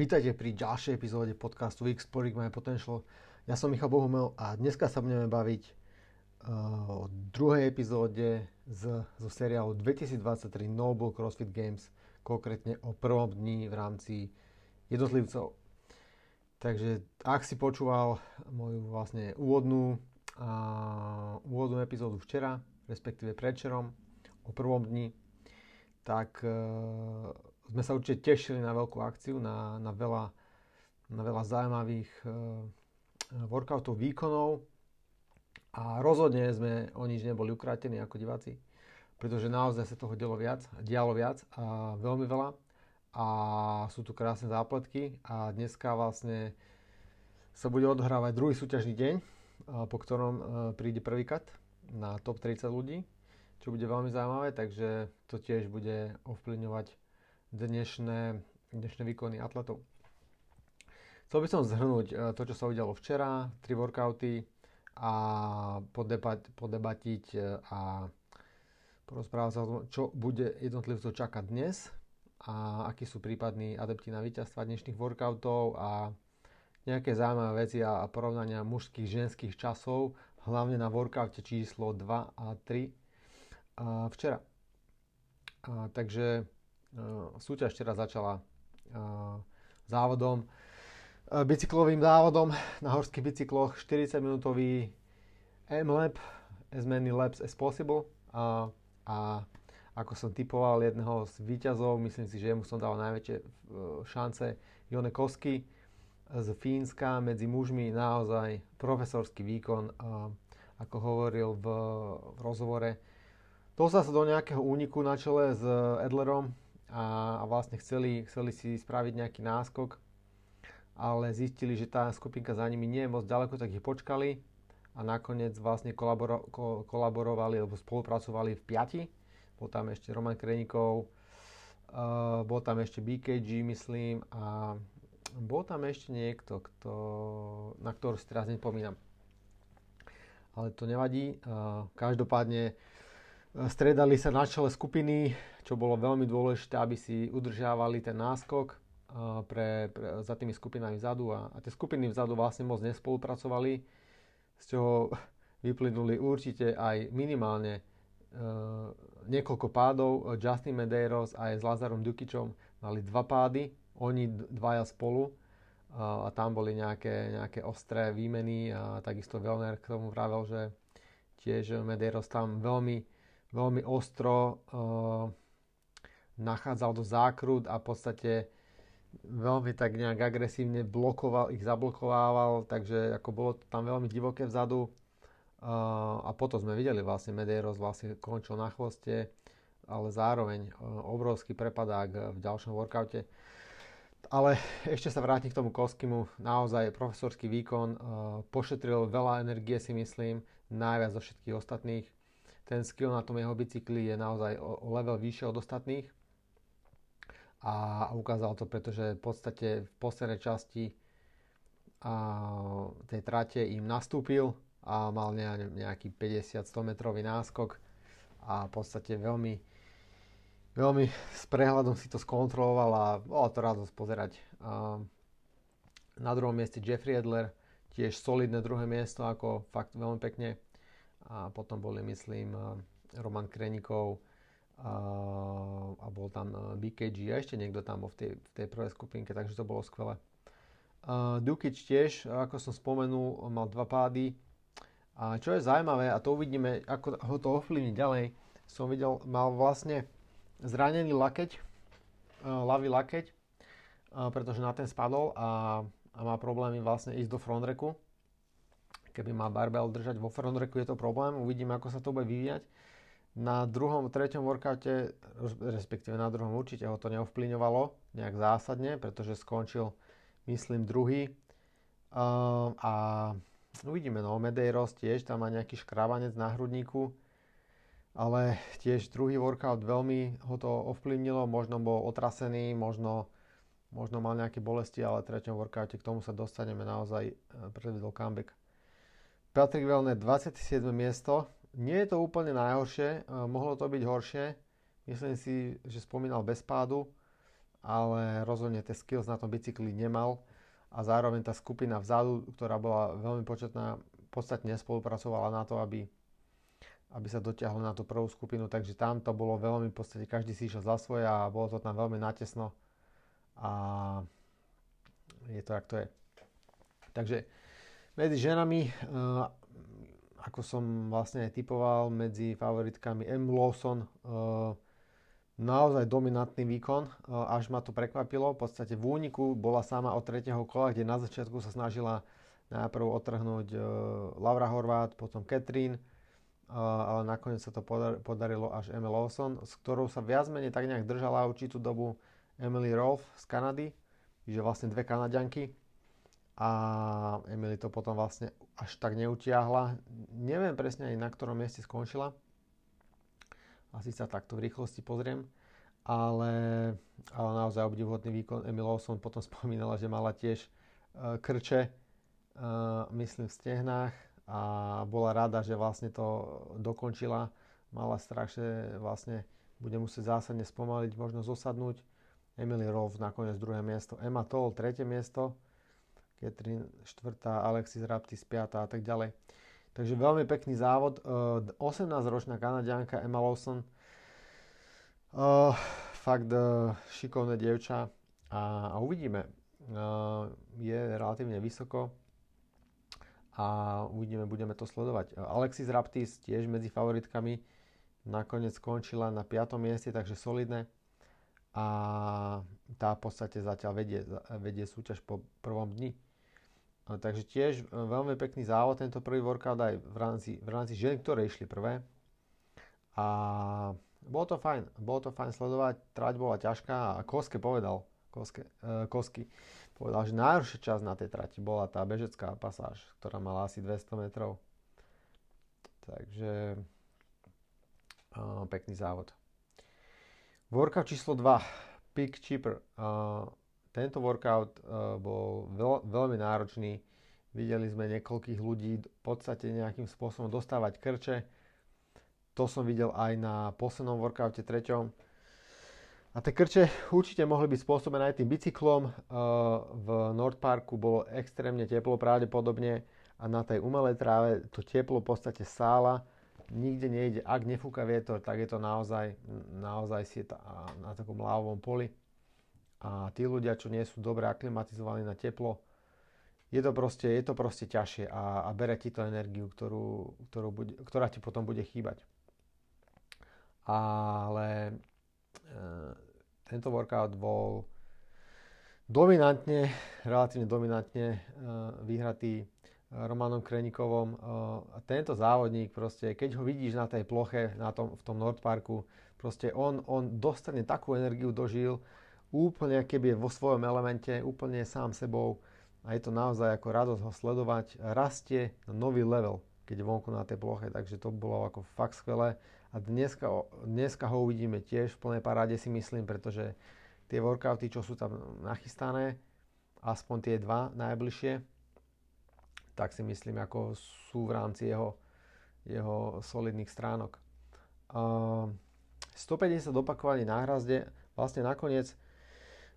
Vítajte pri ďalšej epizóde podcastu Exploring My Potential. Ja som Michal Bohumel a dneska sa budeme baviť uh, o druhej epizóde z, zo seriálu 2023 Noble CrossFit Games, konkrétne o prvom dni v rámci jednotlivcov. Takže ak si počúval moju vlastne úvodnú, uh, úvodnú epizódu včera, respektíve predčerom, o prvom dni, tak uh, sme sa určite tešili na veľkú akciu, na, na, veľa, na veľa zaujímavých uh, workoutov, výkonov. A rozhodne sme o nič neboli ukrátení ako diváci, pretože naozaj sa toho dialo viac, dialo viac a veľmi veľa. A sú tu krásne zápletky a dneska vlastne sa bude odohrávať druhý súťažný deň, po ktorom príde prvý kat na top 30 ľudí, čo bude veľmi zaujímavé, takže to tiež bude ovplyvňovať dnešné, dnešné výkony atletov. Chcel by som zhrnúť e, to, čo sa udialo včera, tri workouty a podebat, podebatiť e, a porozprávať sa o tom, čo bude jednotlivcov čakať dnes a akí sú prípadní adepti na víťazstva dnešných workoutov a nejaké zaujímavé veci a porovnania mužských, ženských časov, hlavne na workoute číslo 2 a 3 a včera. A, takže súťaž včera začala eh, závodom, eh, bicyklovým závodom na horských bicykloch, 40 minútový M-Lab, as many laps as possible. A, a ako som typoval jedného z výťazov, myslím si, že jemu som dal najväčšie šance, Jone Kosky z Fínska medzi mužmi naozaj profesorský výkon, ako hovoril v, v rozhovore. Dostal sa do nejakého úniku na čele s Edlerom, a, a vlastne chceli, chceli si spraviť nejaký náskok, ale zistili, že tá skupinka za nimi nie je moc ďaleko, tak ich počkali a nakoniec vlastne kolaboro, ko, kolaborovali alebo spolupracovali v piati. Bol tam ešte Roman Krenikov, uh, bol tam ešte BKG, myslím, a bol tam ešte niekto, kto, na ktorú si teraz nepomínam. Ale to nevadí. Uh, každopádne Stredali sa na čele skupiny, čo bolo veľmi dôležité, aby si udržiavali ten náskok pre, pre, za tými skupinami vzadu a, a tie skupiny vzadu vlastne moc nespolupracovali, z čoho vyplynuli určite aj minimálne e, niekoľko pádov. Justin Medeiros aj s Lazarom Dukičom mali dva pády, oni dvaja spolu a, a tam boli nejaké, nejaké ostré výmeny a takisto Velner k tomu vravel, že tiež Medeiros tam veľmi veľmi ostro uh, nachádzal do zákrut a v podstate veľmi tak nejak agresívne blokoval, ich zablokovával, takže ako bolo to tam veľmi divoké vzadu. Uh, a potom sme videli vlastne Medeiros vlastne končil na chvoste, ale zároveň uh, obrovský prepadák v ďalšom workoute. Ale ešte sa vrátim k tomu Koskimu. Naozaj profesorský výkon, uh, pošetril veľa energie si myslím, najviac zo všetkých ostatných ten skill na tom jeho bicykli je naozaj o level vyššie od ostatných a ukázal to, pretože v podstate v poslednej časti a tej trate im nastúpil a mal nejaký 50-100 metrový náskok a v podstate veľmi veľmi s prehľadom si to skontroloval a bolo to radosť pozerať. A na druhom mieste Jeffrey Edler, tiež solidné druhé miesto, ako fakt veľmi pekne a potom boli, myslím, Roman Krenikov a, bol tam eh, BKG a ešte niekto tam bol v tej, v tej prvej skupinke, takže to bolo skvelé. Uh, Dukic tiež, ako som spomenul, mal dva pády. A čo je zaujímavé, a to uvidíme, ako ho to ovplyvní ďalej, som videl, mal vlastne zranený lakeť, uh, ľavý lakeť, uh, pretože na ten spadol a, a má problémy vlastne ísť do frontreku Keby má barbell držať vo frontreku, je to problém. Uvidíme, ako sa to bude vyvíjať. Na druhom, treťom workoute, respektíve na druhom určite ho to neovplyňovalo nejak zásadne, pretože skončil, myslím, druhý. Uh, a uvidíme, no, Medeiros tiež tam má nejaký škrabanec na hrudníku, ale tiež druhý workout veľmi ho to ovplyvnilo, možno bol otrasený, možno, možno mal nejaké bolesti, ale v treťom workoute k tomu sa dostaneme naozaj, predvedol comeback. Patrick Vellner 27. miesto. Nie je to úplne najhoršie, mohlo to byť horšie. Myslím si, že spomínal bez pádu. ale rozhodne tie skills na tom bicykli nemal a zároveň tá skupina vzadu, ktorá bola veľmi početná, podstatne spolupracovala na to, aby, aby sa dotiahlo na tú prvú skupinu, takže tam to bolo veľmi, v podstate každý si išiel za svoje a bolo to tam veľmi natesno a je to, jak to je. Takže medzi ženami, uh, ako som vlastne aj typoval, medzi favoritkami M. Lawson, uh, naozaj dominantný výkon, uh, až ma to prekvapilo. V podstate v úniku bola sama od tretieho kola, kde na začiatku sa snažila najprv otrhnúť uh, Laura Horvát, potom uh, ale nakoniec sa to podar- podarilo až Emily Lawson, s ktorou sa viac menej tak nejak držala určitú dobu Emily Rolfe z Kanady, čiže vlastne dve Kanadianky a Emily to potom vlastne až tak neutiahla. Neviem presne aj na ktorom mieste skončila. Asi sa takto v rýchlosti pozriem. Ale, ale naozaj obdivuhodný výkon. Emil Lawson potom spomínala, že mala tiež uh, krče, uh, myslím v stehnách a bola rada, že vlastne to dokončila. Mala strach, že vlastne bude musieť zásadne spomaliť, možno zosadnúť. Emily Rolf nakoniec druhé miesto. Emma Toll tretie miesto Catherine 4., Alexis Raptis 5. a tak ďalej. Takže veľmi pekný závod. 18-ročná e, kanadianka Emma Lawson. Fakt šikovné dievča a, uvidíme. Je relatívne vysoko a uvidíme, budeme to sledovať. Alexis Raptis tiež medzi favoritkami nakoniec skončila na 5. mieste, takže solidné a tá v podstate zatiaľ vedie, vedie súťaž po prvom dni. Takže tiež e, veľmi pekný závod, tento prvý workout aj v rámci, v rámci žien, ktoré išli prvé. A bolo to fajn, bolo to fajn sledovať, trať bola ťažká a Koske povedal, Koske, uh, Kosky povedal, že najhoršia časť na tej trati bola tá bežecká pasáž, ktorá mala asi 200 metrov. Takže uh, pekný závod. Workout číslo 2, Pick Cheaper. Uh, tento workout uh, bol veľ, veľmi náročný. Videli sme niekoľkých ľudí v podstate nejakým spôsobom dostávať krče. To som videl aj na poslednom workoute treťom. A tie krče určite mohli byť spôsobené aj tým bicyklom. Uh, v Nord Parku bolo extrémne teplo pravdepodobne a na tej umelej tráve to teplo v podstate sála. Nikde nejde, ak nefúka vietor, tak je to naozaj, naozaj si na takom lávovom poli a tí ľudia, čo nie sú dobre aklimatizovaní na teplo, je to proste, je to proste ťažšie a, a bere ti to energiu, ktorú, ktorú bude, ktorá ti potom bude chýbať. Ale e, tento workout bol dominantne, relatívne dominantne e, vyhratý Romanom Krenikovom. E, tento závodník proste, keď ho vidíš na tej ploche, na tom, v tom Nordparku, proste on, on dostane takú energiu do žil, úplne keby je vo svojom elemente, úplne sám sebou a je to naozaj ako radosť ho sledovať. Rastie na nový level, keď je vonku na tej ploche, takže to bolo ako fakt skvelé. A dneska, dneska ho uvidíme tiež v plnej paráde si myslím, pretože tie workouty, čo sú tam nachystané, aspoň tie dva najbližšie, tak si myslím, ako sú v rámci jeho, jeho solidných stránok. Uh, 150 opakovaní na hrazde, vlastne nakoniec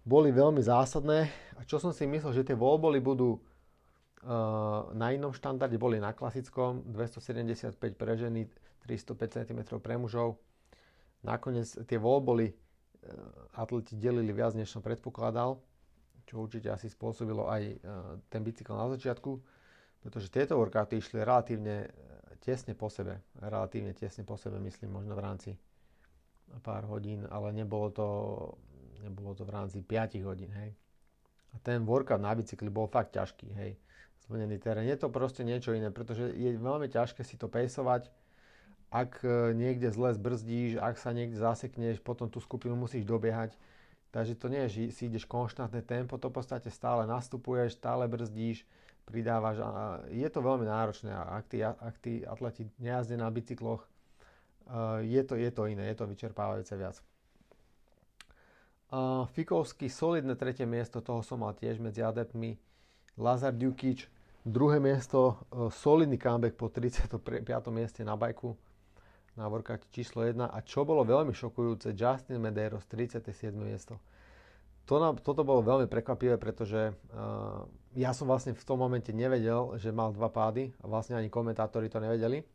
boli veľmi zásadné. A čo som si myslel, že tie voľboly budú uh, na inom štandarde, boli na klasickom 275 pre ženy, 305 cm pre mužov. Nakoniec tie voľboly uh, atleti delili viac, než som predpokladal, čo určite asi spôsobilo aj uh, ten bicykel na začiatku, pretože tieto workouty išli relatívne tesne po sebe. Relatívne tesne po sebe, myslím, možno v rámci pár hodín, ale nebolo to nebolo to v rámci 5 hodín, hej. A ten workout na bicykli bol fakt ťažký, hej. Zvonený terén. Je to proste niečo iné, pretože je veľmi ťažké si to pejsovať. Ak e, niekde zle zbrzdíš, ak sa niekde zasekneš, potom tú skupinu musíš dobiehať. Takže to nie je, že si ideš konštantné tempo, to v podstate stále nastupuješ, stále brzdíš, pridávaš a je to veľmi náročné. Ak tí, ak tí atleti nejazdia na bicykloch, e, je to, je to iné, je to vyčerpávajúce viac. Fikovský solidné tretie miesto, toho som mal tiež medzi adeptmi. Lazar Dukic, druhé miesto, uh, solidný comeback po 35. mieste na bajku na workoute číslo 1. A čo bolo veľmi šokujúce, Justin Medeiros, 37. miesto. to nám, toto bolo veľmi prekvapivé, pretože uh, ja som vlastne v tom momente nevedel, že mal dva pády a vlastne ani komentátori to nevedeli,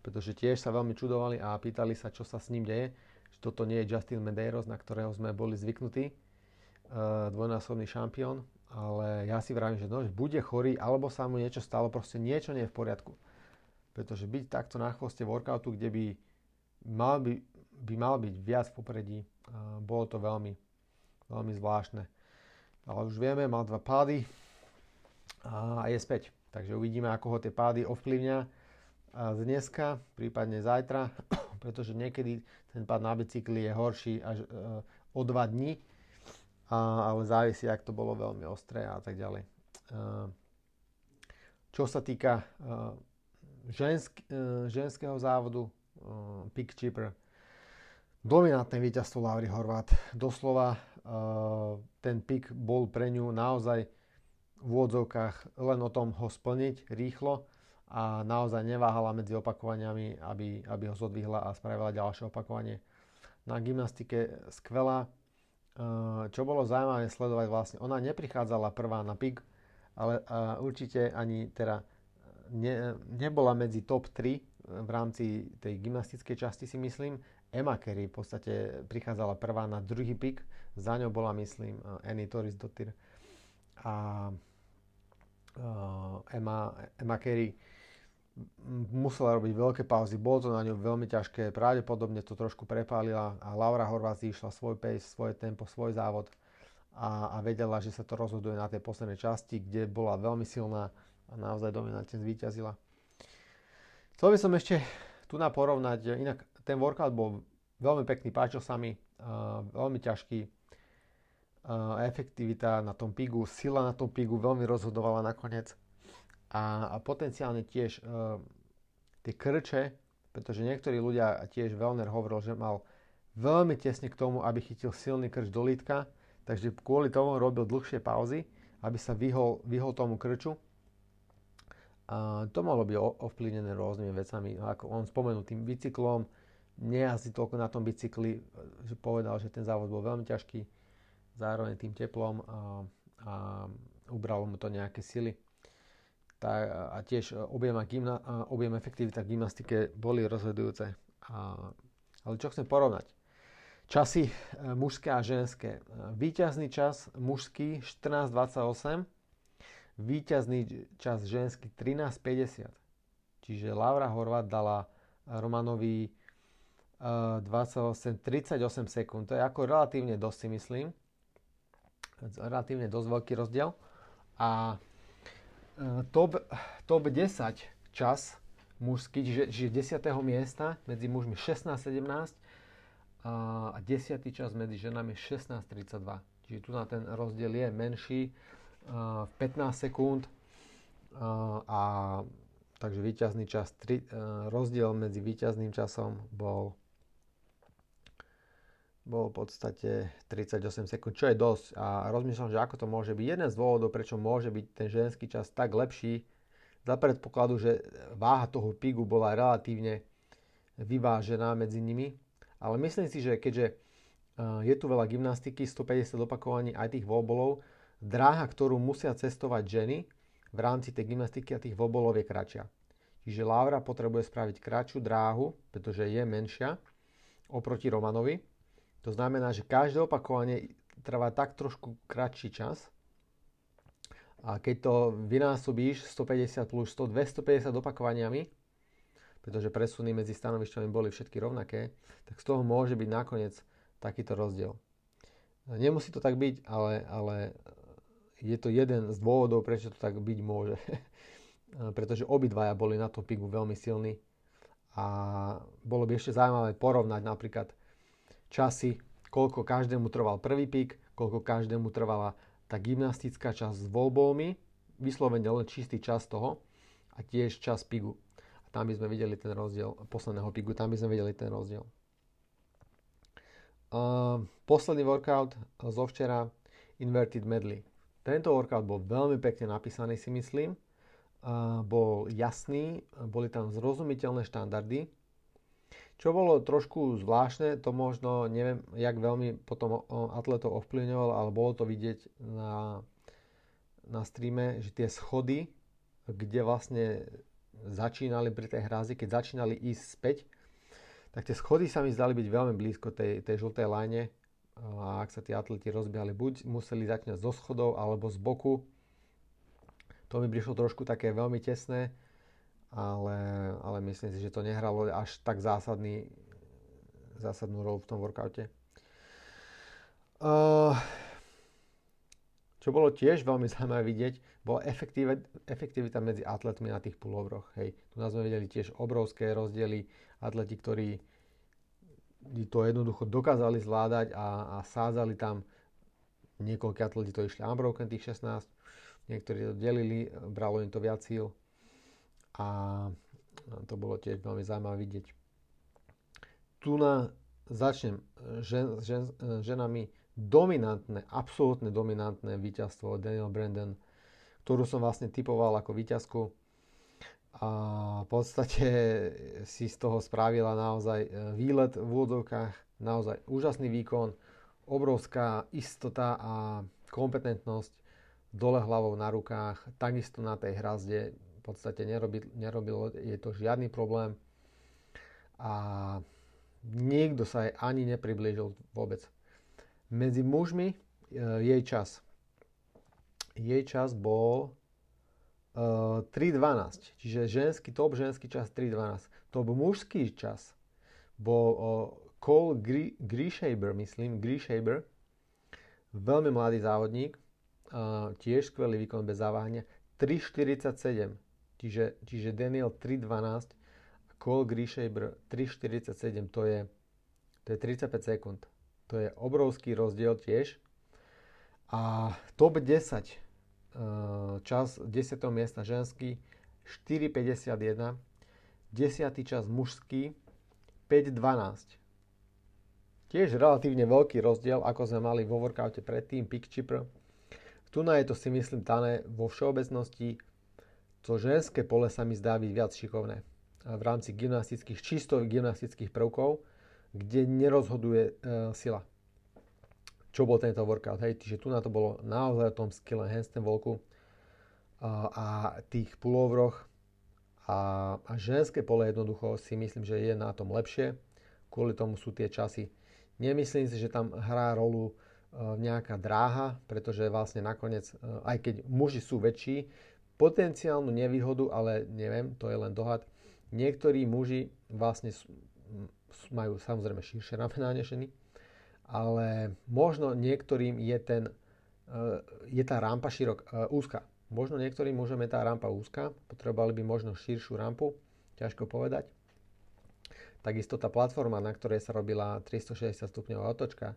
pretože tiež sa veľmi čudovali a pýtali sa, čo sa s ním deje, že toto nie je Justin Medeiros, na ktorého sme boli zvyknutí, uh, dvojnásobný šampión, ale ja si vravím, že no, bude chorý, alebo sa mu niečo stalo, proste niečo nie je v poriadku. Pretože byť takto na chvoste workoutu, kde by mal, by, by mal byť viac v popredí, uh, bolo to veľmi, veľmi zvláštne. Ale už vieme, mal dva pády a je späť. Takže uvidíme, ako ho tie pády ovplyvňa dneska, prípadne zajtra, pretože niekedy ten pád na bicykli je horší až e, o dva dní, a, ale závisí, ak to bolo veľmi ostré a tak ďalej. E, čo sa týka e, žensk, ženského závodu, Pick Chipper, dominantné víťazstvo Lauri Horvát. Doslova uh, ten pik bol pre ňu naozaj v úvodzovkách len o tom ho splniť rýchlo a naozaj neváhala medzi opakovaniami, aby, aby ho zodvihla a spravila ďalšie opakovanie. Na gymnastike skvelá. Uh, čo bolo zaujímavé sledovať vlastne, ona neprichádzala prvá na pik, ale uh, určite ani teda ne, nebola medzi top 3 v rámci tej gymnastickej časti si myslím. Emma Kerry v podstate prichádzala prvá na druhý pik, za ňou bola myslím Annie Toris Dottir a Emma, Emma Kerry musela robiť veľké pauzy, bolo to na ňu veľmi ťažké, pravdepodobne to trošku prepálila a Laura Horváth išla svoj pace, svoje tempo, svoj závod a, a vedela, že sa to rozhoduje na tej poslednej časti, kde bola veľmi silná a naozaj dominantne zvíťazila. Chcel by som ešte tu na porovnať, inak ten workout bol veľmi pekný, páčil sa mi, uh, veľmi ťažký, uh, efektivita na tom pigu, sila na tom pigu veľmi rozhodovala nakoniec a, a potenciálne tiež uh, tie krče, pretože niektorí ľudia, tiež Velner hovoril, že mal veľmi tesne k tomu, aby chytil silný krč do lítka, takže kvôli tomu robil dlhšie pauzy, aby sa vyhol, vyhol tomu krču a to mohlo byť ovplyvnené rôznymi vecami, ako on spomenul tým bicyklom, nejazdí toľko na tom bicykli, že povedal, že ten závod bol veľmi ťažký, zároveň tým teplom a, a ubralo mu to nejaké sily. Tá, a tiež objem, a gymna, a objem efektivita v gymnastike boli rozhodujúce. A, ale čo chcem porovnať? Časy e, mužské a ženské. Výťazný čas mužský 14.28, Výťazný čas ženský 13.50. Čiže Laura Horvat dala Romanovi uh, 28, 38 sekúnd. To je ako relatívne dosť si myslím. Relatívne dosť veľký rozdiel. A top, top 10 čas mužský, čiže, čiže 10. miesta medzi mužmi 16-17 a 10. čas medzi ženami 16-32. Čiže tu na ten rozdiel je menší v 15 sekúnd a takže výťazný čas, tri, rozdiel medzi výťazným časom bol bol v podstate 38 sekúnd, čo je dosť. A rozmýšľam, že ako to môže byť. Jeden z dôvodov, prečo môže byť ten ženský čas tak lepší, za predpokladu, že váha toho pigu bola relatívne vyvážená medzi nimi. Ale myslím si, že keďže je tu veľa gymnastiky, 150 opakovaní aj tých voľbolov, dráha, ktorú musia cestovať ženy v rámci tej gymnastiky a tých vobolov je kratšia. Čiže Laura potrebuje spraviť kratšiu dráhu, pretože je menšia oproti Romanovi. To znamená, že každé opakovanie trvá tak trošku kratší čas. A keď to vynásobíš 150 plus 100, 250 opakovaniami, pretože presuny medzi stanovišťami boli všetky rovnaké, tak z toho môže byť nakoniec takýto rozdiel. Nemusí to tak byť, ale, ale je to jeden z dôvodov, prečo to tak byť môže. Pretože obidvaja boli na tom pigu veľmi silní a bolo by ešte zaujímavé porovnať napríklad časy, koľko každému trval prvý pik, koľko každému trvala tá gymnastická časť s voľbami, vyslovene len čistý čas toho a tiež čas pigu. A tam by sme videli ten rozdiel, posledného pigu, tam by sme videli ten rozdiel. Uh, posledný workout zo včera, Inverted Medley. Tento workout bol veľmi pekne napísaný si myslím. bol jasný, boli tam zrozumiteľné štandardy. Čo bolo trošku zvláštne, to možno neviem, jak veľmi potom atletov ovplyvňovalo, ale bolo to vidieť na, na streame, že tie schody, kde vlastne začínali pri tej hrázi, keď začínali ísť späť, tak tie schody sa mi zdali byť veľmi blízko tej, tej žltej line a ak sa tí atleti rozbiehali, buď museli začať zo schodov alebo z boku. To mi prišlo trošku také veľmi tesné ale, ale myslím si, že to nehralo až tak zásadný, zásadnú rolu v tom workoute. Uh, čo bolo tiež veľmi zaujímavé vidieť, bola efektivita medzi atletmi na tých pullovroch. Hej, tu nás sme videli tiež obrovské rozdiely. Atleti, ktorí to jednoducho dokázali zvládať a, a sádzali tam niekoľko atleti to išli unbroken tých 16, niektorí to delili, bralo im to viac síl a to bolo tiež veľmi zaujímavé vidieť. Tu na začnem. Žen, žen, ženami dominantné, absolútne dominantné víťazstvo Daniel Brandon, ktorú som vlastne typoval ako víťazku. A v podstate si z toho spravila naozaj e, výlet v úvodovkách, naozaj úžasný výkon, obrovská istota a kompetentnosť dole hlavou na rukách, takisto na tej hrazde podstate nerobil, nerobilo je to žiadny problém a nikto sa jej ani nepriblížil vôbec. Medzi mužmi e, jej čas. Jej čas bol uh, e, 3.12, čiže ženský, top ženský čas 3.12. Top mužský čas bol uh, Cole Grishaber, myslím, Grishaber, veľmi mladý závodník, tiež skvelý výkon bez zaváhania, 3.47. Čiže, čiže Daniel 3.12 a Cole Grishaber 3.47, to je, to je 35 sekúnd. To je obrovský rozdiel tiež. A top 10 eh, čas 10. miesta ženský 4.51, 10. čas mužský 5.12. Tiež relatívne veľký rozdiel, ako sme mali vo workoute predtým, Pick Chipper. Tu na je to si myslím dané vo všeobecnosti to ženské pole sa mi zdá byť viac šikovné v rámci gymnastických, čisto gymnastických prvkov, kde nerozhoduje e, sila. Čo bol tento workout, hej, čiže tu na to bolo naozaj o tom skille handstand walku a, a tých pullovroch a, a ženské pole jednoducho si myslím, že je na tom lepšie, kvôli tomu sú tie časy. Nemyslím si, že tam hrá rolu e, nejaká dráha, pretože vlastne nakoniec, e, aj keď muži sú väčší, potenciálnu nevýhodu, ale neviem, to je len dohad. Niektorí muži vlastne majú samozrejme širšie ramená než ženy, ale možno niektorým je, ten, e, je tá rampa širok, e, úzka. Možno niektorým mužom je tá rampa úzka, potrebovali by možno širšiu rampu, ťažko povedať. Takisto tá platforma, na ktorej sa robila 360 stupňová otočka, e,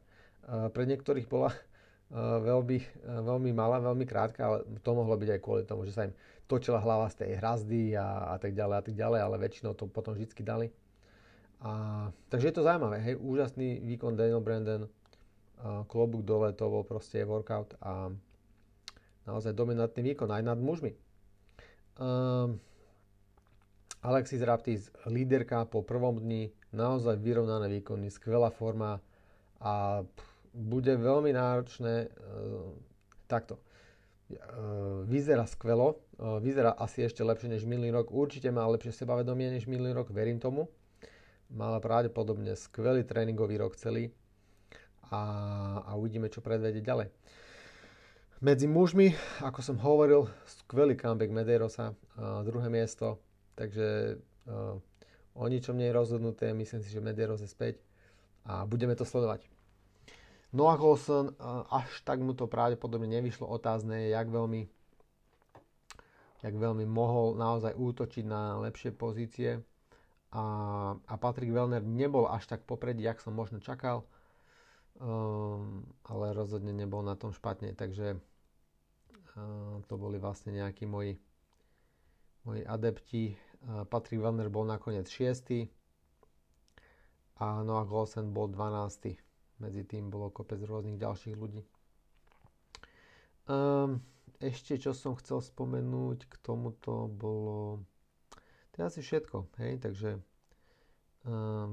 pre niektorých bola Eh, veľmi, eh, veľmi malá, veľmi krátka, ale to mohlo byť aj kvôli tomu, že sa im točila hlava z tej hrazdy a, a tak ďalej a tak ďalej, ale väčšinou to potom vždy dali. A, takže je to zaujímavé, hej, úžasný výkon Daniel Brandon, a, klobúk dole, to bol proste workout a naozaj dominantný výkon aj nad mužmi. Um, Alexis Raptis, líderka po prvom dni, naozaj vyrovnané výkony, skvelá forma a pff, bude veľmi náročné e, takto. E, vyzerá skvelo, e, vyzerá asi ešte lepšie než minulý rok, určite má lepšie sebavedomie než minulý rok, verím tomu. Mala pravdepodobne skvelý tréningový rok celý a, a uvidíme, čo predvedie ďalej. Medzi mužmi, ako som hovoril, skvelý comeback Medeirosa, uh, druhé miesto, takže o ničom nie je rozhodnuté, myslím si, že Medeiros je späť a budeme to sledovať. Noah Olsen, až tak mu to pravdepodobne nevyšlo otázne, jak veľmi, jak veľmi mohol naozaj útočiť na lepšie pozície. A, a Patrick Wellner nebol až tak popredí, jak som možno čakal, um, ale rozhodne nebol na tom špatne, takže um, to boli vlastne nejakí moji, moji adepti. Uh, Patrick Wellner bol nakoniec 6. a Noah Olsen bol 12 medzi tým bolo kopec rôznych ďalších ľudí. Um, ešte čo som chcel spomenúť k tomuto bolo... To je asi všetko, hej, takže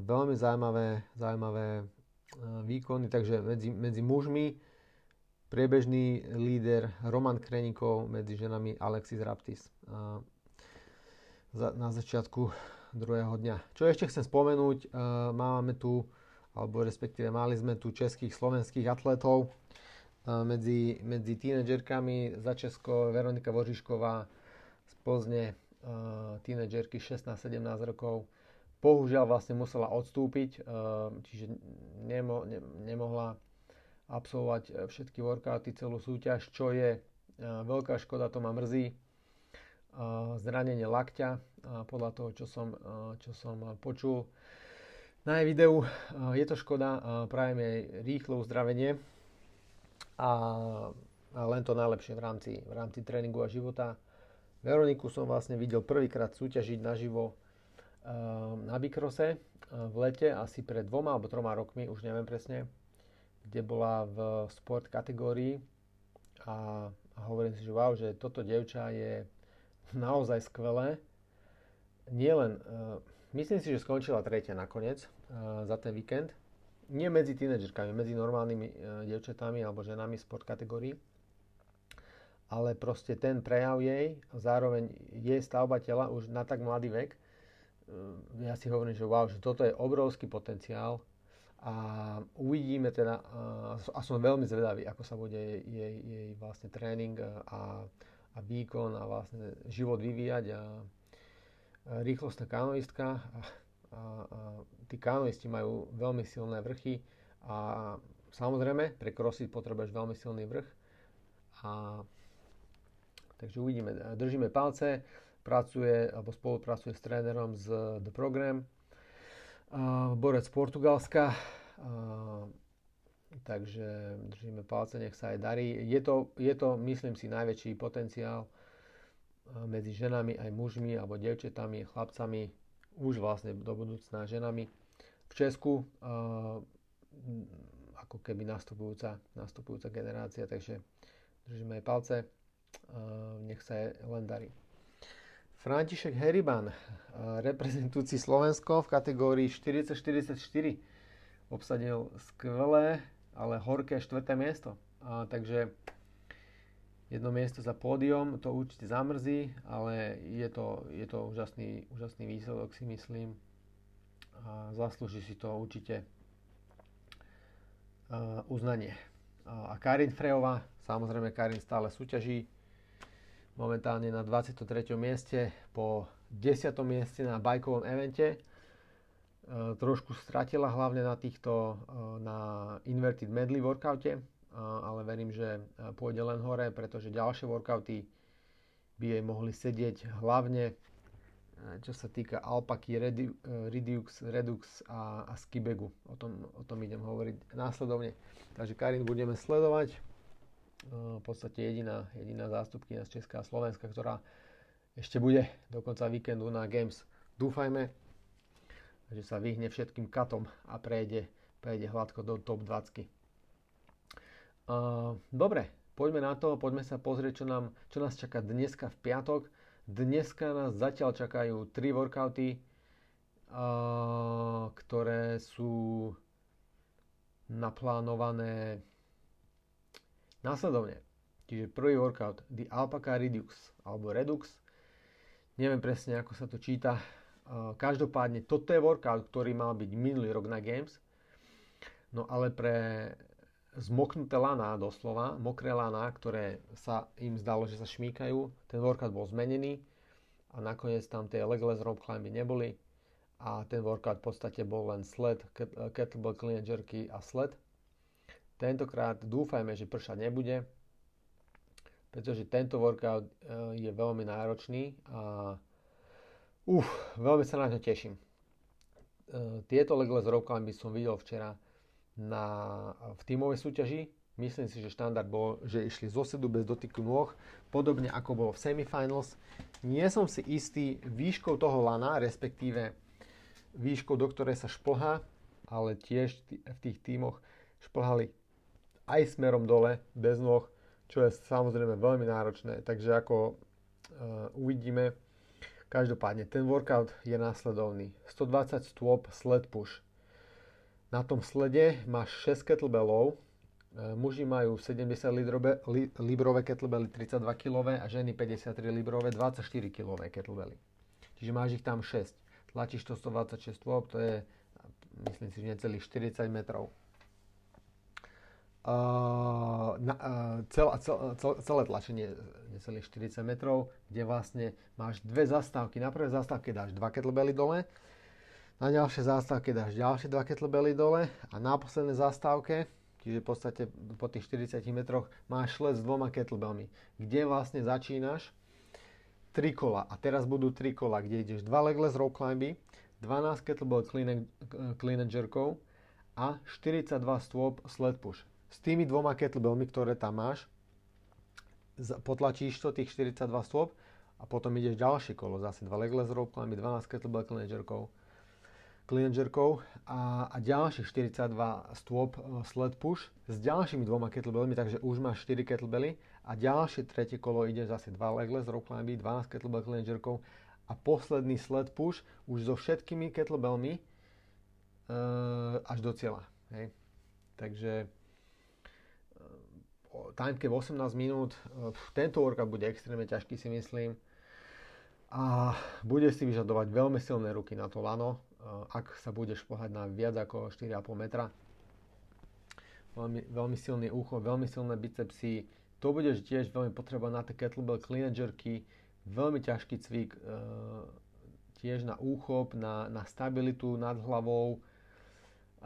veľmi zaujímavé, zaujímavé výkony, takže medzi, medzi mužmi priebežný líder Roman Krenikov, medzi ženami Alexis Raptis na začiatku druhého dňa. Čo ešte chcem spomenúť, máme tu, alebo respektíve mali sme tu českých, slovenských atletov medzi, medzi tínedžerkami za Česko Veronika Vožišková z Plzne, tínedžerky 16-17 rokov, bohužiaľ vlastne musela odstúpiť, čiže nemo, ne, nemohla absolvovať e, všetky workouty, celú súťaž, čo je e, veľká škoda, to ma mrzí. E, zranenie lakťa, podľa toho, čo som, čo som počul na jej videu. Je to škoda, prajem jej rýchle uzdravenie a, len to najlepšie v rámci, v rámci tréningu a života. Veroniku som vlastne videl prvýkrát súťažiť naživo na Bikrose v lete, asi pred dvoma alebo troma rokmi, už neviem presne kde bola v sport kategórii a, a hovorím si, že wow, že toto dievča je naozaj skvelé. Nie len, uh, myslím si, že skončila tretia nakoniec uh, za ten víkend. Nie medzi tínedžerkami, medzi normálnymi uh, dievčatami alebo ženami sport kategórií. Ale proste ten prejav jej, zároveň je stavba tela už na tak mladý vek. Uh, ja si hovorím, že wow, že toto je obrovský potenciál a uvidíme teda, a som veľmi zvedavý, ako sa bude jej, jej, jej vlastne tréning a, a výkon a vlastne život vyvíjať a rýchlostná kanoistka a, a, a tí kanoisti majú veľmi silné vrchy a samozrejme pre crossfit potrebuješ veľmi silný vrch a takže uvidíme, držíme palce, pracuje alebo spolupracuje s trénerom z The Program borec z Portugalska. Takže držíme palce, nech sa aj darí. Je to, je to, myslím si, najväčší potenciál medzi ženami aj mužmi alebo devčetami, chlapcami, už vlastne do budúcna ženami. V Česku ako keby nastupujúca, nastupujúca generácia, takže držíme aj palce, nech sa len darí. František Heriban, reprezentujúci Slovensko v kategórii 40-44, obsadil skvelé, ale horké štvrté miesto. A, takže jedno miesto za pódium, to určite zamrzí, ale je to, je to úžasný, úžasný výsledok si myslím. A zaslúži si to určite uznanie. A Karin Frejová, samozrejme Karin stále súťaží, momentálne na 23. mieste po 10. mieste na bajkovom evente. E, trošku stratila hlavne na týchto, na inverted medley workoute, ale verím, že pôjde len hore, pretože ďalšie workouty by jej mohli sedieť hlavne čo sa týka alpaky, redux, redux a, a skibegu. O tom, o tom idem hovoriť následovne. Takže Karin budeme sledovať v podstate jediná, jediná zástupkynia z Česká a Slovenska, ktorá ešte bude do konca víkendu na Games. Dúfajme, že sa vyhne všetkým katom a prejde, prejde hladko do top 20. Uh, dobre, poďme na to, poďme sa pozrieť, čo, nám, čo nás čaká dneska v piatok. Dneska nás zatiaľ čakajú 3 workouty, uh, ktoré sú naplánované Následovne, čiže prvý workout, The Alpaca Redux, alebo Redux, neviem presne ako sa to číta, každopádne toto je workout, ktorý mal byť minulý rok na Games, no ale pre zmoknuté lana doslova, mokré lana, ktoré sa im zdalo, že sa šmíkajú, ten workout bol zmenený a nakoniec tam tie legless rope climby neboli a ten workout v podstate bol len sled, kettlebell clean jerky a sled Tentokrát dúfajme, že pršať nebude, pretože tento workout eh, je veľmi náročný a uf, veľmi sa na to teším. Eh, tieto legle s by som videl včera na, v tímovej súťaži. Myslím si, že štandard bol, že išli zo sedu bez dotyku nôh, podobne ako bolo v semifinals. Nie som si istý výškou toho lana, respektíve výškou, do ktorej sa šplhá, ale tiež v tých tímoch šplhali aj smerom dole, bez nôh, čo je samozrejme veľmi náročné. Takže ako uh, uvidíme, Každopádne, ten workout je následovný. 120 stôp sled push. Na tom slede máš 6 kettlebellov, e, muži majú 70 librové, li, librové kettlebelly 32 kg a ženy 53 librové 24 kg kettlebelly. Čiže máš ich tam 6. Tlačíš to 126 stôp, to je myslím si, že necelých 40 metrov. Uh, na, uh, cel, cel, cel, celé tlačenie necelých 40 metrov, kde vlastne máš dve zastávky. Na prvej zastávke dáš 2 kettlebelly dole, na ďalšej zastávke dáš ďalšie 2 kettlebelly dole a na poslednej zastávke, čiže v podstate po tých 40 metroch, máš šlet s dvoma kettlebellmi, kde vlastne začínaš? 3 kola. A teraz budú 3 kola, kde ideš 2 legless rope climby, 12 kettlebell clean and, clean and jerkov a 42 stôp sled push. S tými dvoma kettlebellmi, ktoré tam máš, potlačíš to tých 42 stôp a potom ideš ďalšie kolo, zase 2 legless rope climby, 12 kettlebell clean jerkov, clean a, a ďalších 42 stôp uh, sled push s ďalšími dvoma kettlebellmi, takže už máš 4 kettlebelly a ďalšie tretie kolo ideš zase 2 legless rope climby, 12 kettlebell clean a posledný sled push už so všetkými kettlebellmi uh, až do cieľa. Hej. Takže timecap 18 minút. Tento workout bude extrémne ťažký si myslím. A bude si vyžadovať veľmi silné ruky na to lano, ak sa budeš pohať na viac ako 4,5 metra. Veľmi, veľmi silný ucho, veľmi silné bicepsy. To budeš tiež veľmi potrebovať na tie kettlebell clean jerky. Veľmi ťažký cvik tiež na úchop, na, na stabilitu nad hlavou.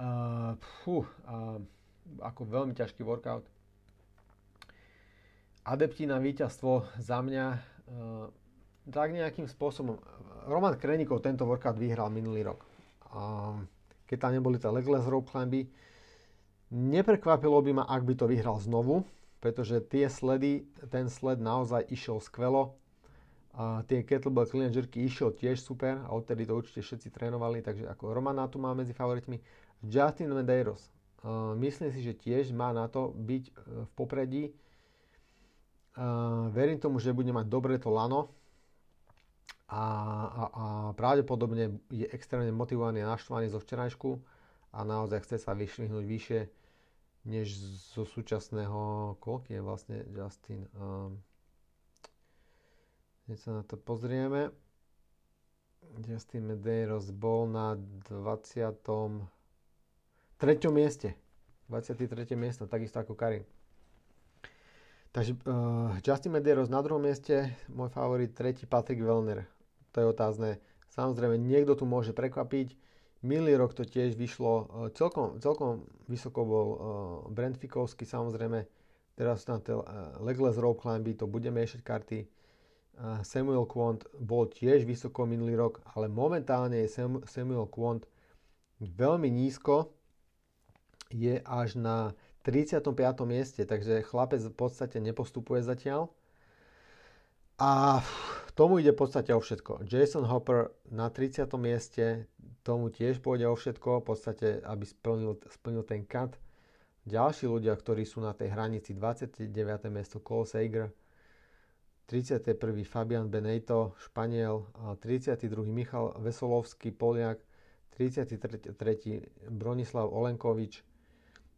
Uh, fú, uh, ako veľmi ťažký workout adepti na víťazstvo za mňa e, tak nejakým spôsobom. Roman Krenikov tento workout vyhral minulý rok. A keď tam neboli tie legless rope climby, neprekvapilo by ma, ak by to vyhral znovu, pretože tie sledy, ten sled naozaj išiel skvelo. A tie kettlebell clean jerky išiel tiež super a odtedy to určite všetci trénovali, takže ako Romana tu má medzi favoritmi. Justin Medeiros, uh, myslím si, že tiež má na to byť uh, v popredí verím tomu, že bude mať dobre to lano a, a, a pravdepodobne je extrémne motivovaný a naštvaný zo včerajšku a naozaj chce sa vyšvihnúť vyššie než zo súčasného, koľko je vlastne Justin. Um, sa na to pozrieme. Justin Medeiros bol na 23. mieste. 23. miesto, takisto ako Karim. Takže uh, Justin Medeiros na druhom mieste, môj favorit, tretí Patrick Wellner. To je otázne. Samozrejme, niekto tu môže prekvapiť. Minulý rok to tiež vyšlo, uh, celkom, celkom vysoko bol uh, Brent Fikovský, samozrejme. Teraz na tie uh, legless rope climby, to bude miešať karty. Samuel Quant bol tiež vysoko minulý rok, ale momentálne je Sam, Samuel Quant veľmi nízko. Je až na 35. mieste, takže chlapec v podstate nepostupuje zatiaľ. A tomu ide v podstate o všetko. Jason Hopper na 30. mieste, tomu tiež pôjde o všetko, v podstate, aby splnil, splnil ten cut. Ďalší ľudia, ktorí sú na tej hranici 29. miesto Cole Sager, 31. Fabian Beneito, Španiel, 32. Michal Vesolovský, Poliak, 33. Bronislav Olenkovič,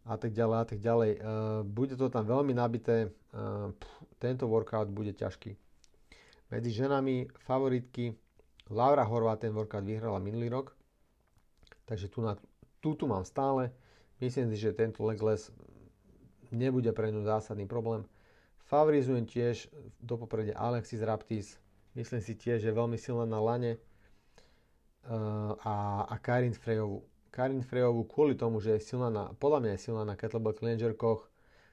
a tak ďalej a tak ďalej. Uh, bude to tam veľmi nabité, uh, tento workout bude ťažký. Medzi ženami favoritky Laura Horvá ten workout vyhrala minulý rok, takže tu, na, tu, tu mám stále. Myslím si, že tento legless nebude pre ňu zásadný problém. Favorizujem tiež do popredia Alexis Raptis. Myslím si tiež, že je veľmi silná na lane. Uh, a, a Karin Frejovu Karin Frejovú kvôli tomu, že je silná na, podľa mňa je silná na kettlebell cleangerkoch,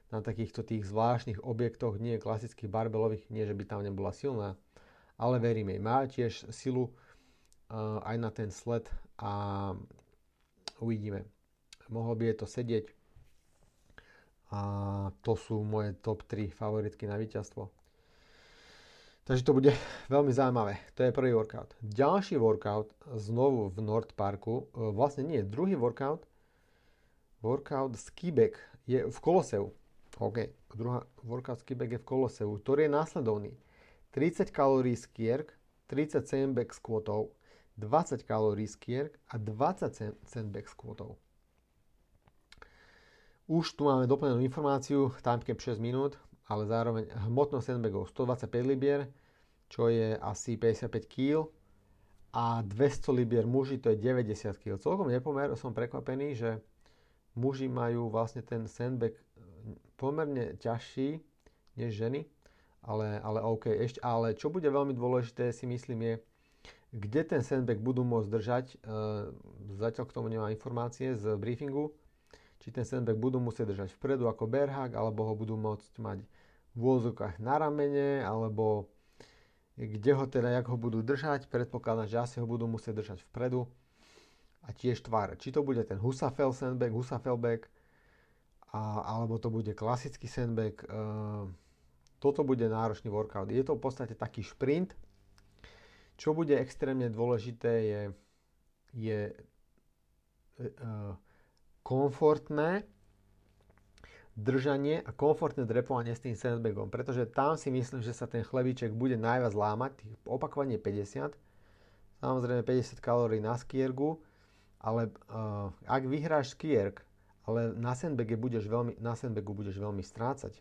na takýchto tých zvláštnych objektoch, nie klasických barbelových, nie že by tam nebola silná, ale verím jej. Má tiež silu uh, aj na ten sled a uvidíme. Mohlo by je to sedieť a to sú moje top 3 favoritky na víťazstvo. Takže to bude veľmi zaujímavé. To je prvý workout. Ďalší workout znovu v Nord Parku, e, vlastne nie, druhý workout, workout skibek je v Koloseu. OK, druhá workout skibek je v Koloseu, ktorý je následovný. 30 kalórií skierk, 30 sandbag squatov, 20 kalórií skierk a 20 sandbag squatov. Už tu máme doplnenú informáciu, timecap 6 minút, ale zároveň hmotnosť sandbagov 125 libier, čo je asi 55 kg a 200 libier muži, to je 90 kg. Celkom nepomer, som prekvapený, že muži majú vlastne ten sandbag pomerne ťažší než ženy, ale, ale OK. Ešte, ale čo bude veľmi dôležité si myslím je, kde ten sandbag budú môcť držať, e, zatiaľ k tomu nemá informácie z briefingu, či ten sandbag budú musieť držať vpredu ako berhák, alebo ho budú môcť mať v vôzokách na ramene, alebo kde ho teda, jak ho budú držať, predpokladám, že asi ho budú musieť držať vpredu a tiež tvár. Či to bude ten Husafel sandbag, Husafel bag, a, alebo to bude klasický sandbag. E, toto bude náročný workout. Je to v podstate taký šprint. Čo bude extrémne dôležité je, je e, komfortné držanie a komfortné drepovanie s tým sandbagom, pretože tam si myslím, že sa ten chlebíček bude najviac lámať, opakovanie 50, samozrejme 50 kalórií na skiergu, ale uh, ak vyhráš skierk ale na sandbage budeš veľmi, na sandbagu budeš veľmi strácať,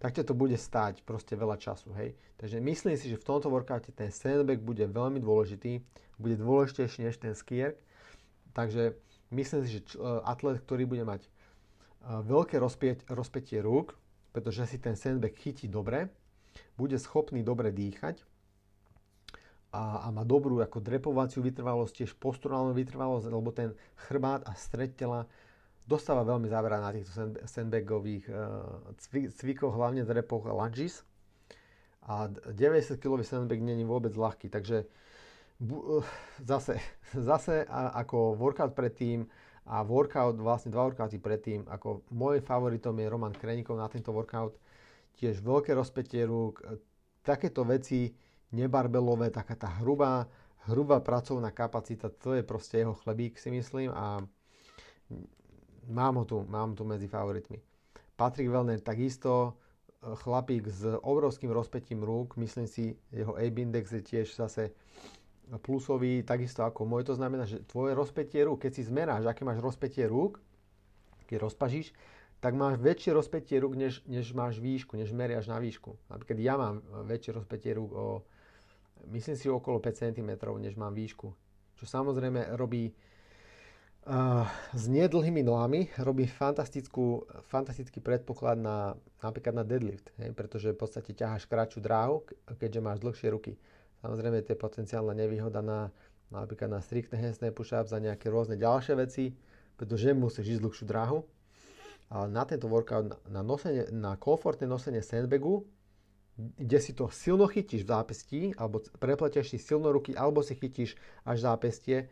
tak ťa to bude stáť proste veľa času, hej. Takže myslím si, že v tomto workoute ten sandbag bude veľmi dôležitý, bude dôležitejší než ten skierk, takže myslím si, že e, atlet, ktorý bude mať uh, veľké rozpieť, rozpetie rúk, pretože si ten sandbag chytí dobre, bude schopný dobre dýchať a, a má dobrú ako drepovaciu vytrvalosť, tiež posturálnu vytrvalosť, lebo ten chrbát a stred tela dostáva veľmi záverá na týchto sandbagových uh, cvikoch, hlavne v repoch a lunges. A 90 kg sandbag není vôbec ľahký, takže uh, zase, zase ako workout predtým a workout, vlastne dva workouty predtým, ako môj favoritom je Roman Krenikov na tento workout, tiež veľké rozpetie rúk, takéto veci nebarbelové, taká tá hrubá, hrubá pracovná kapacita, to je proste jeho chlebík si myslím a Mám ho tu, mám tu medzi favoritmi. Patrick Vellner takisto, e, chlapík s obrovským rozpetím rúk, myslím si, jeho AB index je tiež zase plusový, takisto ako môj. To znamená, že tvoje rozpetie rúk, keď si zmeráš, aké máš rozpetie rúk, keď rozpažíš, tak máš väčšie rozpetie rúk, než, než máš výšku, než meriaš na výšku. Napríklad ja mám väčšie rozpetie rúk o, myslím si, okolo 5 cm, než mám výšku. Čo samozrejme robí s nedlhými nohami robí fantastickú, fantastický predpoklad na, napríklad na deadlift, hej, pretože v podstate ťaháš kratšiu dráhu, keďže máš dlhšie ruky. Samozrejme, to je potenciálna nevýhoda na, napríklad na striktné handstand push-ups a nejaké rôzne ďalšie veci, pretože musíš ísť dlhšiu dráhu. Ale na tento workout, na, nosenie, na komfortné nosenie sandbagu, kde si to silno chytíš v zápestí, alebo prepletieš si silno ruky, alebo si chytíš až zápestie,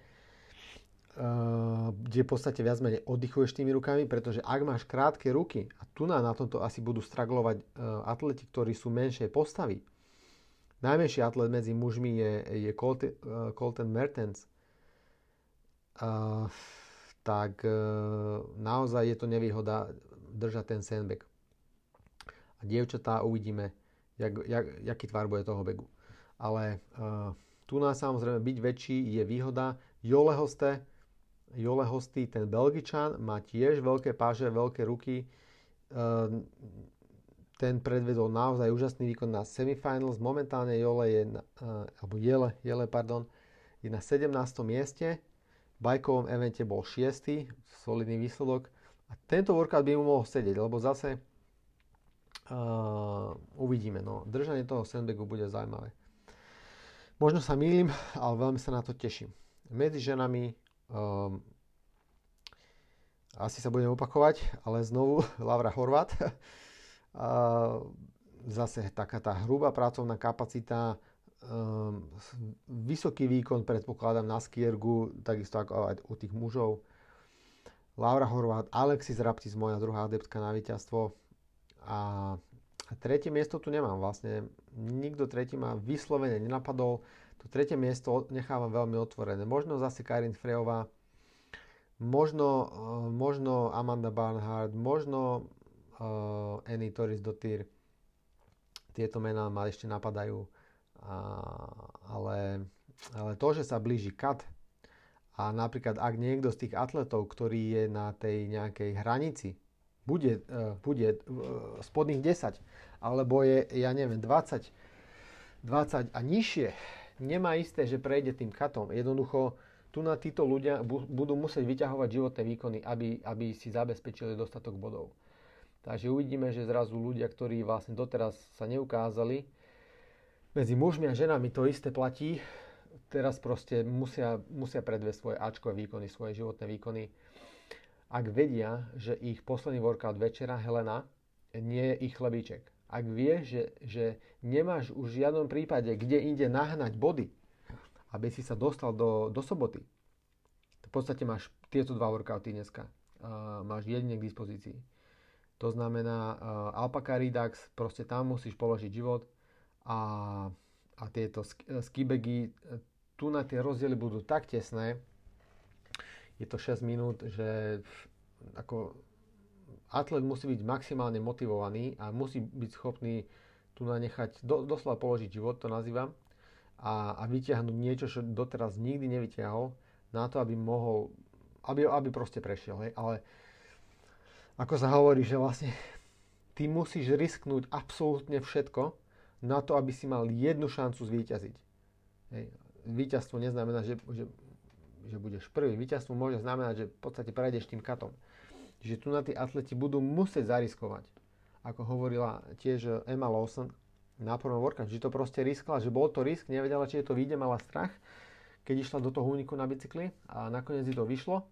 kde v podstate viac menej oddychuješ tými rukami, pretože ak máš krátke ruky, a tu na, na tomto asi budú straglovať uh, atleti, ktorí sú menšej postavy, najmenší atlet medzi mužmi je, je Colton, uh, Colton Mertens, tak naozaj je to nevýhoda držať ten sandbag. A dievčatá uvidíme, jak, jak, jaký tvar bude toho begu. Ale uh, tu nás samozrejme byť väčší je výhoda. Jole Hoste, Jole Hosty, ten Belgičan, má tiež veľké páže, veľké ruky. Ehm, ten predvedol naozaj úžasný výkon na semifinals. Momentálne Jole je, na, eh, alebo Jele, Jele, pardon, je na 17. mieste. V bajkovom evente bol 6. solidný výsledok. A tento workout by mu mohol sedieť, lebo zase uh, uvidíme. No. Držanie toho sandbagu bude zaujímavé. Možno sa mýlim, ale veľmi sa na to teším. Medzi ženami Um, asi sa budem opakovať, ale znovu Laura Horvat. Zase taká tá hrubá pracovná kapacita, um, vysoký výkon predpokladám na skiergu, takisto ako aj u tých mužov. Laura Horvat, Alexis Raptis, moja druhá adeptka na víťazstvo. A tretie miesto tu nemám vlastne. Nikto tretí ma vyslovene nenapadol. To tretie miesto nechávam veľmi otvorené. Možno zase Karin Frejová, možno, uh, možno Amanda Barnhard, možno uh, Annie Torres Dottir. Tieto mená ma ešte napadajú. A, ale, ale to, že sa blíži kat a napríklad ak niekto z tých atletov, ktorý je na tej nejakej hranici, bude, uh, bude uh, spodných 10, alebo je, ja neviem, 20, 20 a nižšie, nemá isté, že prejde tým katom. Jednoducho, tu na títo ľudia budú musieť vyťahovať životné výkony, aby, aby si zabezpečili dostatok bodov. Takže uvidíme, že zrazu ľudia, ktorí vlastne doteraz sa neukázali, medzi mužmi a ženami to isté platí. Teraz proste musia, musia predviesť svoje Ačkové výkony, svoje životné výkony. Ak vedia, že ich posledný workout večera Helena nie je ich chlebíček. Ak vieš, že, že nemáš už v žiadnom prípade, kde inde nahnať body, aby si sa dostal do, do soboty, v podstate máš tieto dva workouty dneska. Uh, máš jedine k dispozícii to znamená uh, Alpaka Redux, proste tam musíš položiť život a, a tieto skibegy, eh, tu na tie rozdiely budú tak tesné, je to 6 minút, že ako atlet musí byť maximálne motivovaný a musí byť schopný tu nanechať, do, doslova položiť život, to nazývam, a, a vyťahnuť niečo, čo doteraz nikdy nevyťahol, na to, aby mohol, aby, aby proste prešiel. Hej. Ale ako sa hovorí, že vlastne ty musíš risknúť absolútne všetko na to, aby si mal jednu šancu zvíťaziť. Hej. Víťazstvo neznamená, že, že, že budeš prvý. Víťazstvo môže znamenať, že v podstate prejdeš tým katom. Čiže tu na tí atleti budú musieť zariskovať. Ako hovorila tiež Emma Lawson na prvom workout, že to proste riskla, že bol to risk, nevedela, či je to vyjde, mala strach, keď išla do toho úniku na bicykli a nakoniec to vyšlo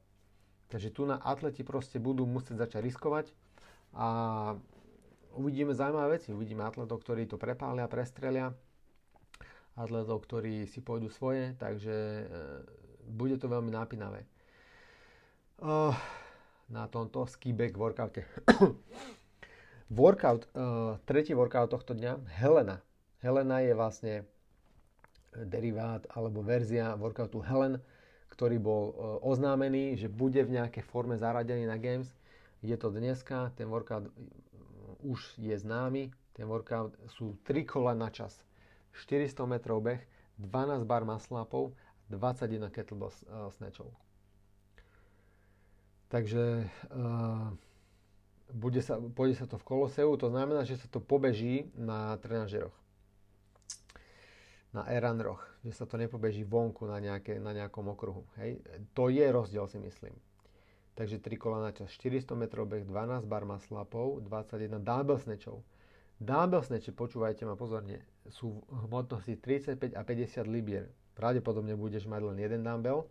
Takže tu na atleti proste budú musieť začať riskovať a uvidíme zaujímavé veci. Uvidíme atletov, ktorí to prepália, prestrelia, atletov, ktorí si pôjdu svoje, takže e, bude to veľmi nápinavé. Uh, na tomto skiback workoute. workout, uh, tretí workout tohto dňa, Helena. Helena je vlastne derivát alebo verzia workoutu Helen ktorý bol e, oznámený, že bude v nejakej forme zaradený na Games. Je to dneska, ten workout e, už je známy, ten workout sú 3 kola na čas. 400 metrov beh, 12 bar maslapov, 21 kettlebell uh, snatchov. Takže uh, bude sa, pôjde sa to v koloseu, to znamená, že sa to pobeží na trenažeroch na Eran roh, že sa to nepobeží vonku na, nejaké, na nejakom okruhu. Hej? To je rozdiel si myslím. Takže 3 kola na čas, 400 metrov beh, 12 bar maslapov, 21 dumbbell snatchov. Dumbbell snatche, počúvajte ma pozorne, sú v hmotnosti 35 a 50 libier. Pravdepodobne budeš mať len jeden dumbbell.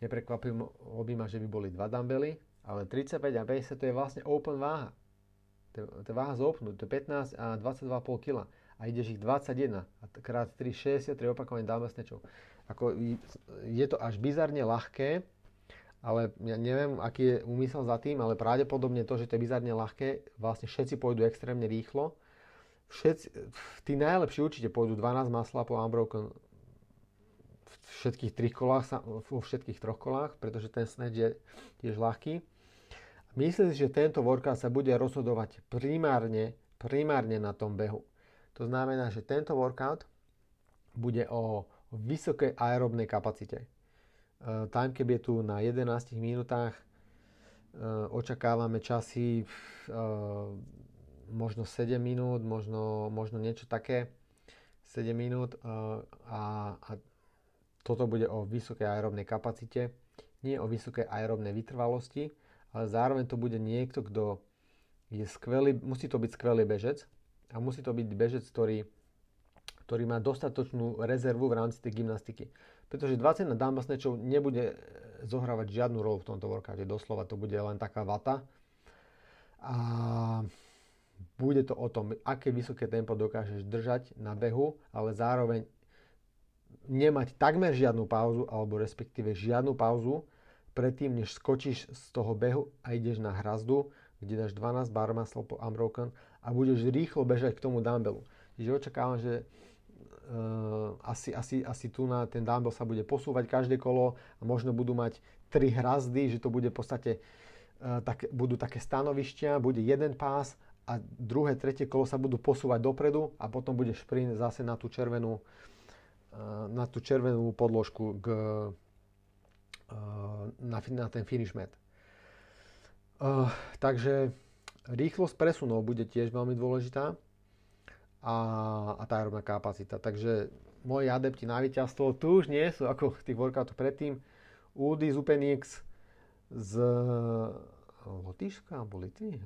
Neprekvapilo by ma, že by boli dva dumbbelly, ale 35 a 50 to je vlastne open váha. To je váha z to je 15 a 22,5 kg a ideš ich 21 a krát 3, 63 opakovaní double snatchov. Ako, je to až bizarne ľahké, ale ja neviem, aký je úmysel za tým, ale pravdepodobne to, že to je bizarne ľahké, vlastne všetci pôjdu extrémne rýchlo. Všetci, tí najlepší určite pôjdu 12 masla po unbroken všetkých trich kolách, vo všetkých troch kolách, pretože ten snatch je tiež ľahký. Myslím si, že tento workout sa bude rozhodovať primárne, primárne na tom behu. To znamená, že tento workout bude o vysokej aerobnej kapacite. Uh, time cap je tu na 11 minútach. Uh, očakávame časy uh, možno 7 minút, možno, možno niečo také. 7 minút a, a toto bude o vysokej aerobnej kapacite, nie o vysokej aerobnej vytrvalosti, ale zároveň to bude niekto, kto je skvelý, musí to byť skvelý bežec, a musí to byť bežec, ktorý, ktorý má dostatočnú rezervu v rámci tej gymnastiky. Pretože 20 na dumbbell nebude zohrávať žiadnu rolu v tomto workoute. Doslova to bude len taká vata. A bude to o tom, aké vysoké tempo dokážeš držať na behu, ale zároveň nemať takmer žiadnu pauzu, alebo respektíve žiadnu pauzu predtým, než skočíš z toho behu a ideš na hrazdu, kde dáš 12 bar muscle po unbroken a budeš rýchlo bežať k tomu dumbbellu. Čiže očakávam, že uh, asi, asi, asi tu na ten dumbbell sa bude posúvať každé kolo a možno budú mať tri hrazdy, že to bude v podstate uh, tak, budú také stanovišťa, bude jeden pás a druhé, tretie kolo sa budú posúvať dopredu a potom bude šprint zase na tú červenú, na tú červenú podložku k, na, na ten finish mat. Takže rýchlosť presunov bude tiež veľmi dôležitá a, a tá aerobná kapacita. Takže moji adepti na víťazstvo tu už nie sú ako tých workoutov predtým. Udy z UPNX z Lotyšska alebo Litvy?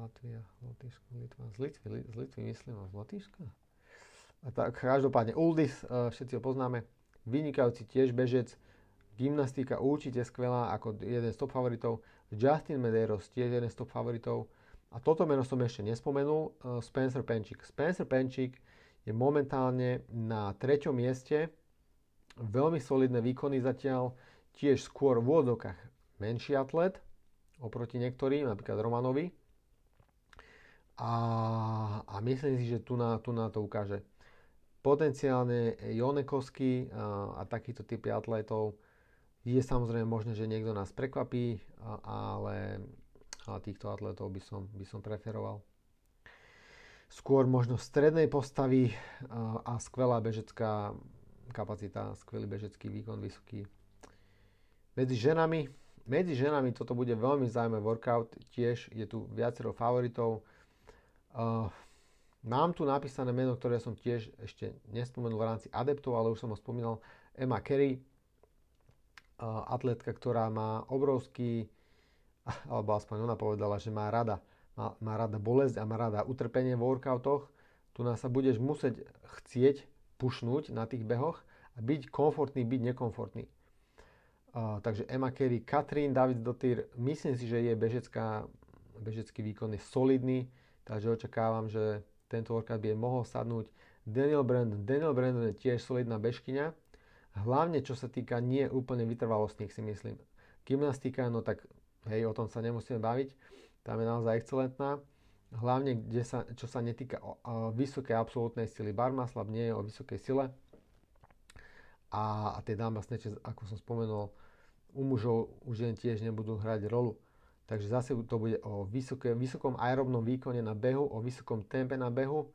Latvia, Lotyšska, Litva, z Litvy, z Litvy myslím, z Lotyšska. A tak každopádne Uldis, e, všetci ho poznáme, vynikajúci tiež bežec, gymnastika určite skvelá, ako jeden z top favoritov. Justin Medeiros tiež jeden z top favoritov. A toto meno som ešte nespomenul, e, Spencer Penčík. Spencer Penčík je momentálne na treťom mieste, veľmi solidné výkony zatiaľ, tiež skôr v úvodokách menší atlet, oproti niektorým, napríklad Romanovi. A, a myslím si, že tu na, tu na to ukáže. Potenciálne Jonekovský a, a takýto typy atletov je samozrejme možné, že niekto nás prekvapí, a, ale, ale týchto atletov by som, by som preferoval. Skôr možno strednej postavy a, a skvelá bežecká kapacita, skvelý bežecký výkon, vysoký. Medzi ženami medzi ženami toto bude veľmi zaujímavý workout, tiež je tu viacero favoritov. Uh, mám tu napísané meno, ktoré som tiež ešte nespomenul v rámci adeptov, ale už som ho spomínal, Emma Kerry, atletka, ktorá má obrovský, alebo aspoň ona povedala, že má rada, má, má rada bolesť a má rada utrpenie v workoutoch. Tu nás sa budeš musieť chcieť pušnúť na tých behoch a byť komfortný, byť nekomfortný. Takže Emma Kerry, Katrin David Dottir, myslím si, že je bežecká, bežecký výkon je solidný, takže očakávam, že tento workout by mohol sadnúť. Daniel Brandon, Daniel Brandon je tiež solidná bežkyňa, hlavne čo sa týka nie úplne vytrvalostných si myslím. Gymnastika, no tak hej, o tom sa nemusíme baviť, tam je naozaj excelentná. Hlavne, kde sa, čo sa netýka o, o vysokej absolútnej sily. Bar muscle nie je o vysokej sile, a, a tie dáma sneče, ako som spomenul, u mužov už len tiež nebudú hrať rolu. Takže zase to bude o vysoké, vysokom aerobnom výkone na behu, o vysokom tempe na behu,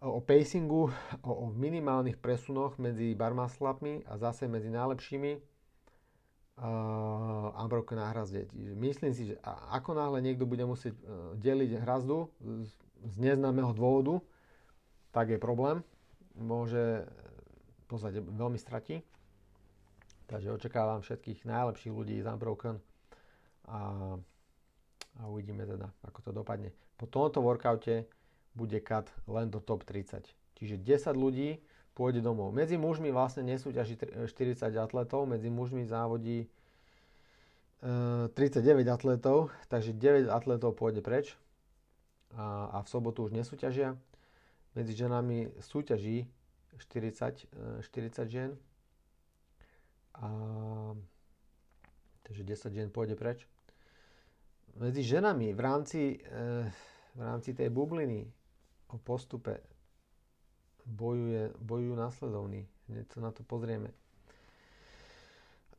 o pacingu, o, o minimálnych presunoch medzi barmaslapmi a zase medzi najlepšími uh, Unbroken na hrazde. Myslím si, že ako náhle niekto bude musieť uh, deliť hrazdu z, z neznámeho dôvodu, tak je problém. Môže podstate veľmi stratí. Takže očakávam všetkých najlepších ľudí z Unbroken a, a uvidíme teda, ako to dopadne. Po tomto workoute bude cut len do top 30. Čiže 10 ľudí pôjde domov. Medzi mužmi vlastne nesúťaží 40 atletov, medzi mužmi závodí e, 39 atletov, takže 9 atletov pôjde preč a, a v sobotu už nesúťažia. Medzi ženami súťaží 40, 40 eh, žien. A, takže 10 žien pôjde preč. Medzi ženami v rámci, eh, v rámci tej bubliny o postupe bojuje, bojujú následovní. Hneď sa na to pozrieme.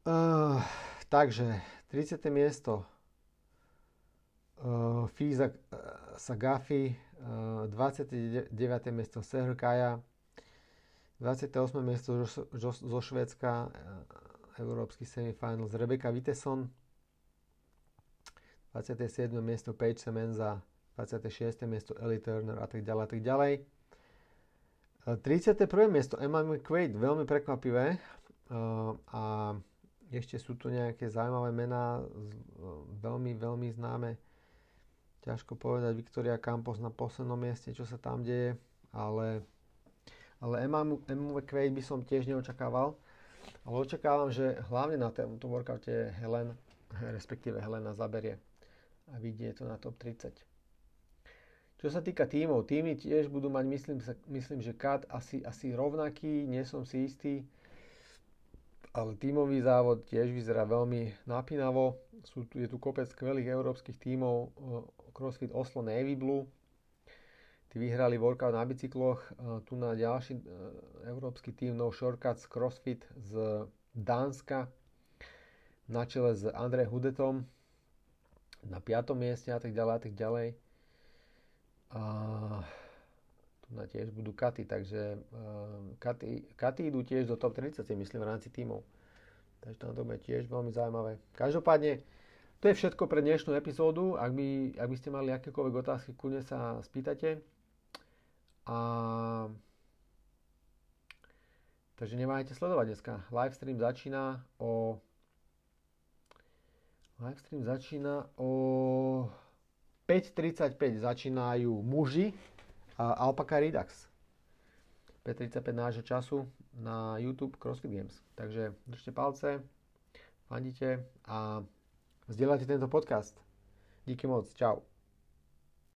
Uh, takže 30. miesto uh, Fiza uh, Sagafi, uh, 29. miesto Sehrkaja, 28. miesto zo, zo Švédska, e, Európsky semifinals Rebecca Viteson, 27. miesto Paige Semenza, 26. miesto Ellie Turner a tak ďalej a tak ďalej. 31. E, miesto Emma McQuaid, veľmi prekvapivé. E, a ešte sú tu nejaké zaujímavé mená, veľmi, veľmi známe. Ťažko povedať, Victoria Campos na poslednom mieste, čo sa tam deje, ale ale Emma McQuaid by som tiež neočakával. Ale očakávam, že hlavne na tomto workoute Helen, respektíve Helena zaberie a vidie to na top 30. Čo sa týka tímov, týmy tiež budú mať, myslím, myslím že kat asi, asi rovnaký, nie som si istý, ale tímový závod tiež vyzerá veľmi napínavo. Sú tu, je tu kopec skvelých európskych tímov, CrossFit Oslo Navy Blue, Tí vyhrali workout na bicykloch. Tu na ďalší e, európsky tým No Shortcuts CrossFit z Dánska na čele s Andrej Hudetom na 5. mieste a tak ďalej a tak ďalej. A tu na tiež budú katy, takže katy, idú tiež do top 30, myslím, v rámci tímov. Takže tam to bude tiež veľmi zaujímavé. Každopádne, to je všetko pre dnešnú epizódu. Ak by, ak by ste mali akékoľvek otázky, kľudne sa spýtate. A... Takže nemájte sledovať dneska. Livestream začína o... Livestream začína o 5.35 začínajú muži a Alpaca Redux. 5.35 nášho času na YouTube CrossFit Games. Takže držte palce, fandite a zdieľajte tento podcast. Díky moc, čau.